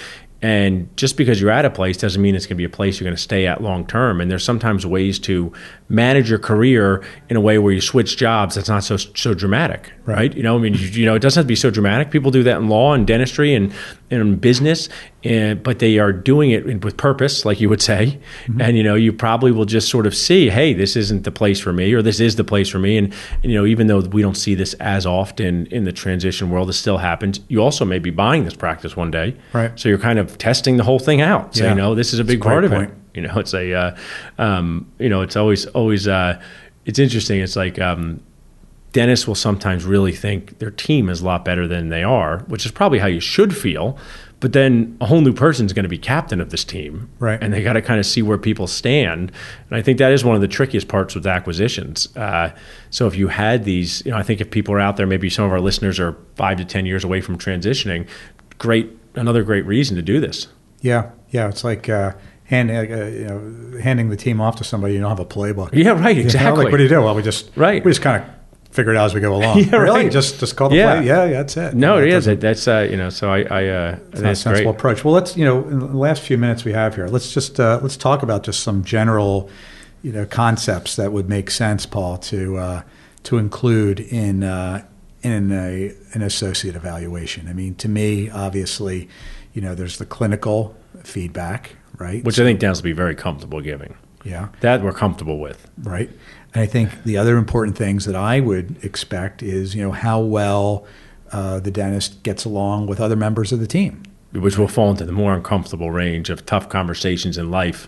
And just because you're at a place doesn't mean it's going to be a place you're going to stay at long term. And there's sometimes ways to manage your career in a way where you switch jobs that's not so so dramatic, right? You know, I mean, you, you know, it doesn't have to be so dramatic. People do that in law and dentistry and in business, and, but they are doing it with purpose, like you would say. Mm-hmm. And you know, you probably will just sort of see, hey, this isn't the place for me, or this is the place for me. And, and you know, even though we don't see this as often in the transition world, it still happens. You also may be buying this practice one day, right? So you're kind of testing the whole thing out. So Yeah. you know, this is a big a part of great it. You know, it's a, uh, um, you know, it's always always uh, it's interesting. It's like um, dentists will sometimes really think their team is a lot better than they are, which is probably how you should feel. But then a whole new person is going to be captain of this team, Right. And they got to kind of see where people stand. And I think that is one of the trickiest parts with acquisitions. Uh, so if you had these, you know, I think if people are out there, maybe some of our listeners are five to ten years away from transitioning. Great, another great reason to do this. Yeah, yeah. It's like uh, hand, uh, you know, handing the team off to somebody you don't have a playbook. Yeah, right, You know, exactly. like, what do you do? Well, we just Right. We just kind of figure it out as we go along. Yeah, really? right. Just just call the Yeah. play. Yeah, yeah, that's it. No, it is. doesn't- That's uh, you know. So I, I, uh, It's not a that's great. sensible approach. Well, let's you know in the last few minutes we have here, let's just uh, let's talk about just some general, you know, concepts that would make sense, Paul, to uh, to include in uh, in a an associate evaluation. I mean, to me, obviously, you know, there's the clinical feedback, right? which I think Downs will be very comfortable giving. Yeah. that we're comfortable with. right? And I think the other important things that I would expect is you know how well uh, the dentist gets along with other members of the team. which will fall into the more uncomfortable range of tough conversations in life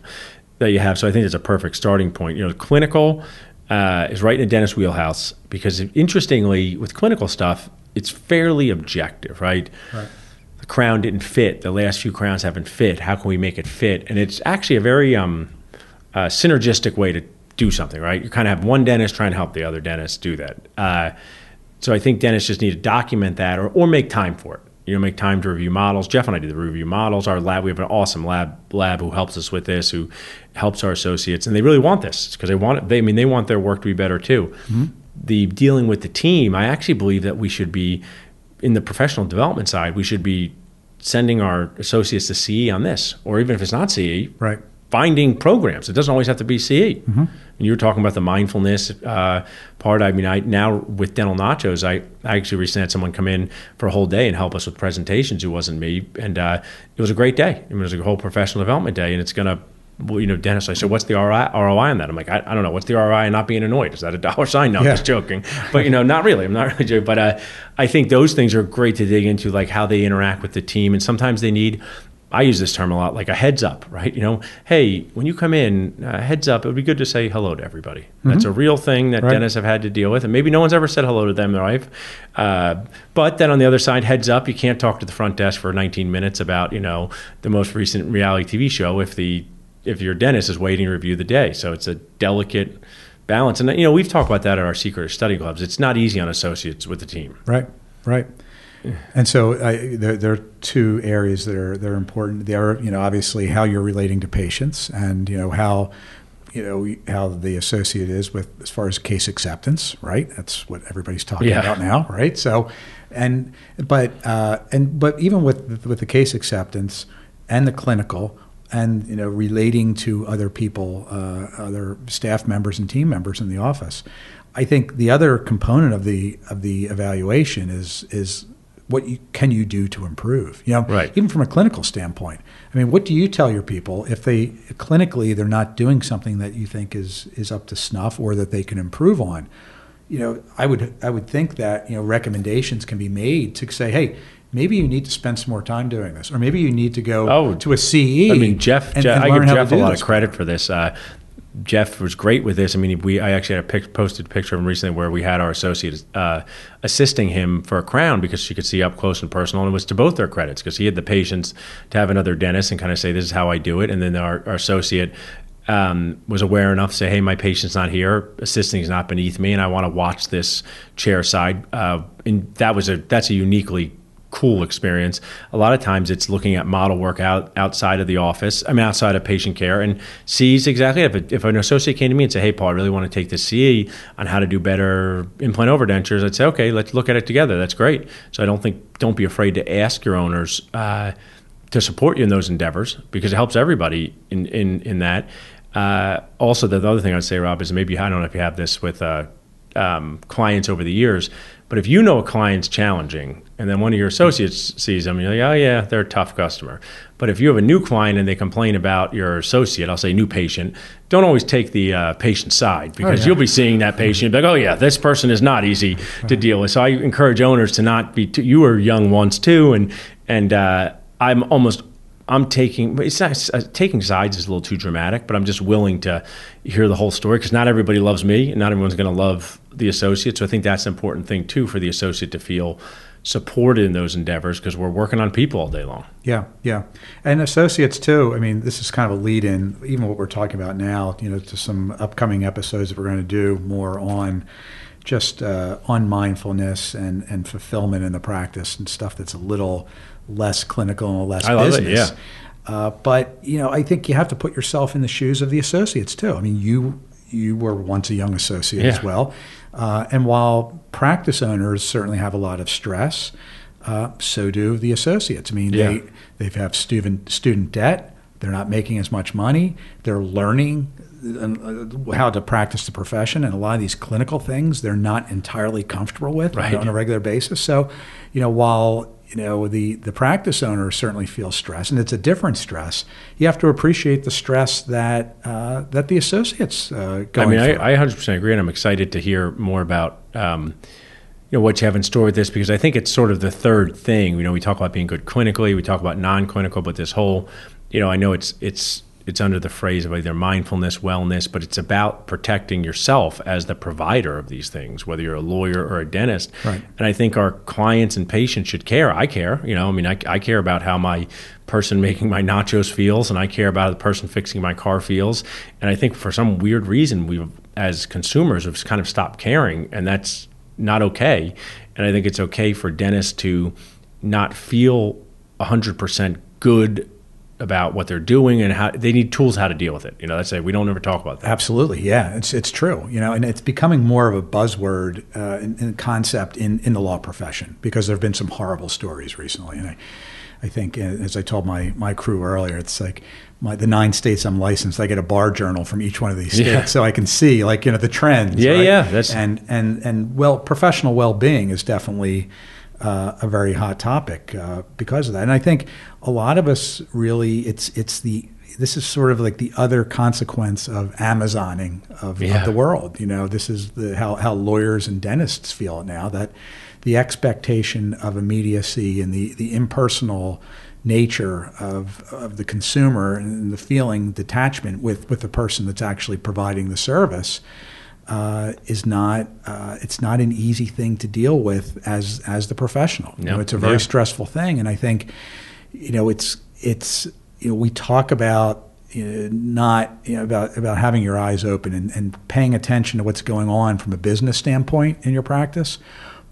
that you have. So I think it's a perfect starting point. You know, clinical uh, is right in the dentist wheelhouse because interestingly, with clinical stuff, it's fairly objective, right? Right. The crown didn't fit. The last few crowns haven't fit. How can we make it fit? And it's actually a very um, uh, synergistic way to do something, right? You kind of have one dentist trying to help the other dentist do that. Uh, so I think dentists just need to document that or, or make time for it. You know, make time to review models. Jeff and I do the review models. Our lab, we have an awesome lab lab who helps us with this, who helps our associates, and they really want this because they want it. They, I mean, they want their work to be better too. Mm-hmm. The dealing with the team, I actually believe that we should be in the professional development side. We should be sending our associates to CE on this, or even if it's not CE, Right. finding programs. It doesn't always have to be CE. Mm-hmm. And you were talking about the mindfulness uh, part. I mean, I now with Dental Nachos, I, I actually recently had someone come in for a whole day and help us with presentations. Who wasn't me, and uh, it was a great day. I mean, it was a whole professional development day, and it's gonna. Well, you know, Dennis, I said, what's the ROI, ROI on that? I'm like, I, I don't know. What's the ROI on not being annoyed? Is that a dollar sign? No, I'm Yeah. just joking. But, you know, not really. I'm not really joking. But uh, I think those things are great to dig into, like how they interact with the team. And sometimes they need, I use this term a lot, like a heads up, right? You know, hey, when you come in, uh, heads up, it would be good to say hello to everybody. That's a real thing that Right. dentists have had to deal with. And maybe no one's ever said hello to them in their life. Uh, but then on the other side, heads up, you can't talk to the front desk for 19 minutes about, you know, the most recent reality TV show if the if your dentist is waiting to review the day. So it's a delicate balance. And, you know, we've talked about that at our secret study clubs. It's not easy on associates with the team. Right, right. And so I, there, there are two areas that are that are important. There are, you know, obviously how you're relating to patients, and you know how, you know, how the associate is with as far as case acceptance. Right, that's what everybody's talking Yeah. about now. Right, so, and but uh, and but even with with the case acceptance and the clinical. And you know, relating to other people, uh, other staff members and team members in the office, I think the other component of the of the evaluation is is what you, can you do to improve? You know, Right. even from a clinical standpoint. I mean, what do you tell your people if they clinically they're not doing something that you think is is up to snuff or that they can improve on? You know, I would I would think that you know recommendations can be made to say, hey. Maybe you need to spend some more time doing this, or maybe you need to go Oh, to a CE. I mean, Jeff, and- Jeff and I give Jeff a lot of credit for this. Uh, Jeff was great with this. I mean, we I actually had a pic, posted picture of him recently where we had our associate uh, assisting him for a crown because she could see up close and personal, and it was to both their credits because he had the patience to have another dentist and kind of say, "This is how I do it," and then our, our associate um, was aware enough to say, "Hey, my patient's not here. Assisting is not beneath me, and I want to watch this chair side." Uh, and that was a that's a uniquely cool experience. A lot of times it's looking at model work out outside of the office, I mean, outside of patient care, and sees exactly if, if an associate came to me and said, Hey, Paul, I really want to take this CE on how to do better implant overdentures, I'd say, Okay, let's look at it together. That's great. So I don't think, don't be afraid to ask your owners uh, to support you in those endeavors because it helps everybody in, in, in that. Uh, also, the other thing I'd say, Rob, is maybe I don't know if you have this with uh, um, clients over the years, but if you know a client's challenging and then one of your associates sees them, you're like, oh, yeah, they're a tough customer. But if you have a new client and they complain about your associate, I'll say new patient, don't always take the uh, patient side because oh, yeah. you'll be seeing that patient like, oh, yeah, this person is not easy to deal with. So I encourage owners to not be, too, you were young once too, and, and uh, I'm almost I'm taking it's not uh, taking sides is a little too dramatic, but I'm just willing to hear the whole story because not everybody loves me, and not everyone's going to love the associate. So I think that's an important thing too for the associate to feel supported in those endeavors because we're working on people all day long. Yeah, yeah, and associates too. I mean, this is kind of a lead in, even what we're talking about now. You know, to some upcoming episodes that we're going to do more on just uh, on mindfulness and and fulfillment in the practice and stuff that's a little less clinical and less I business. It, yeah. Uh, but you know, I think you have to put yourself in the shoes of the associates too. I mean, you you were once a young associate yeah. as well, uh, and while practice owners certainly have a lot of stress, uh, so do the associates. I mean, yeah. they they have student student debt. They're not making as much money. They're learning uh, how to practice the profession, and a lot of these clinical things they're not entirely comfortable with right. on a regular basis. So, you know, while you know the the practice owner certainly feels stress, and it's a different stress. You have to appreciate the stress that uh, that the associates. Uh, I mean, I, I, 100% agree, and I'm excited to hear more about. Um, you know what you have in store with this because I think it's sort of the third thing. You know, we talk about being good clinically, we talk about non-clinical, but this whole, you know, I know it's it's it's under the phrase of either mindfulness, wellness, but it's about protecting yourself as the provider of these things, whether you're a lawyer or a dentist. Right. And I think our clients and patients should care. I care, you know, I mean, I, I care about how my person making my nachos feels, and I care about how the person fixing my car feels. And I think for some weird reason, we as consumers have kind of stopped caring, and that's not okay. And I think it's okay for dentists to not feel 100% good about what they're doing and how they need tools how to deal with it. You know, that's it. We don't ever talk about that. Absolutely, yeah, it's it's true. You know, and it's becoming more of a buzzword uh, in, in concept in in the law profession because there have been some horrible stories recently, and I. I think, uh, as I told my, my crew earlier, it's like my, the nine states I'm licensed. I get a bar journal from each one of these states, yeah. so I can see like you know the trends. Yeah, right? yeah, that's and and and well, professional well being is definitely uh, a very hot topic uh, because of that. And I think a lot of us really it's it's the this is sort of like the other consequence of Amazoning of, yeah. of the world. You know, this is the, how how lawyers and dentists feel now that the expectation of immediacy and the the impersonal nature of, of the consumer and the feeling detachment with, with the person that's actually providing the service uh, is not uh, it's not an easy thing to deal with as as the professional. You know, it's a very yeah. stressful thing, and I think you know it's it's you know we talk about you know, not you know, about about having your eyes open and, and paying attention to what's going on from a business standpoint in your practice.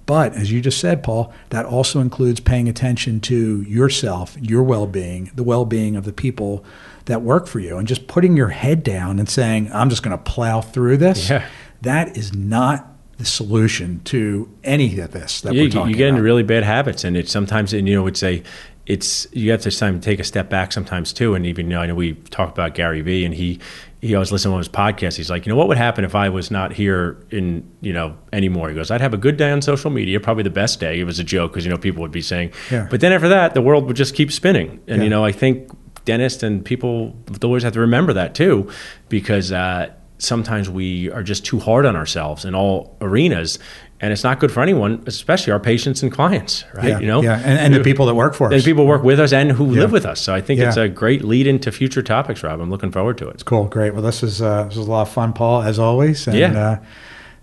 But as you just said, Paul, that also includes paying attention to yourself, your well being, the well being of the people that work for you, and just putting your head down and saying, I'm just going to plow through this. Yeah. That is not the solution to any of this that yeah, we're talking about. You get about. into really bad habits, and it's sometimes, and you know, it's a, it's you have to time take a step back sometimes too. And even you know, I know we talked about Gary Vee, and he he always listened to one of his podcast. He's like, you know, what would happen if I was not here in you know anymore? He goes, I'd have a good day on social media, probably the best day. It was a joke because you know people would be saying, Yeah. but then after that, the world would just keep spinning. And Yeah. you know, I think dentists and people, lawyers have to remember that too, because. Uh, sometimes we are just too hard on ourselves in all arenas and it's not good for anyone, especially our patients and clients, right? Yeah, you know, yeah, and, and the people that work for us, and people work with us and who Yeah. live with us. So I think Yeah. it's a great lead into future topics, Rob. I'm looking forward to it. It's Cool, great. Well, this is uh, this is a lot of fun, Paul, as always. And, Yeah. Uh,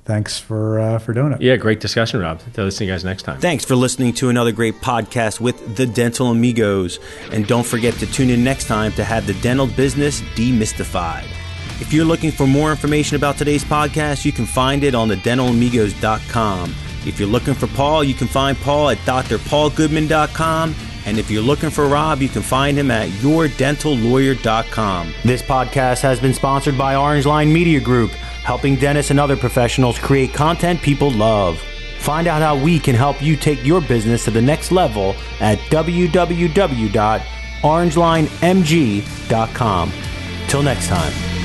thanks for uh, for doing it. Yeah, great discussion, Rob. I'll see you guys next time. Thanks for listening to another great podcast with the Dental Amigos. And don't forget to tune in next time to have the dental business demystified. If you're looking for more information about today's podcast, you can find it on the dentalamigos.com. If you're looking for Paul, you can find Paul at drpaulgoodman.com. And if you're looking for Rob, you can find him at yourdentallawyer.com. This podcast has been sponsored by Orange Line Media Group, helping dentists and other professionals create content people love. Find out how we can help you take your business to the next level at www.orangelinemg.com. Till next time.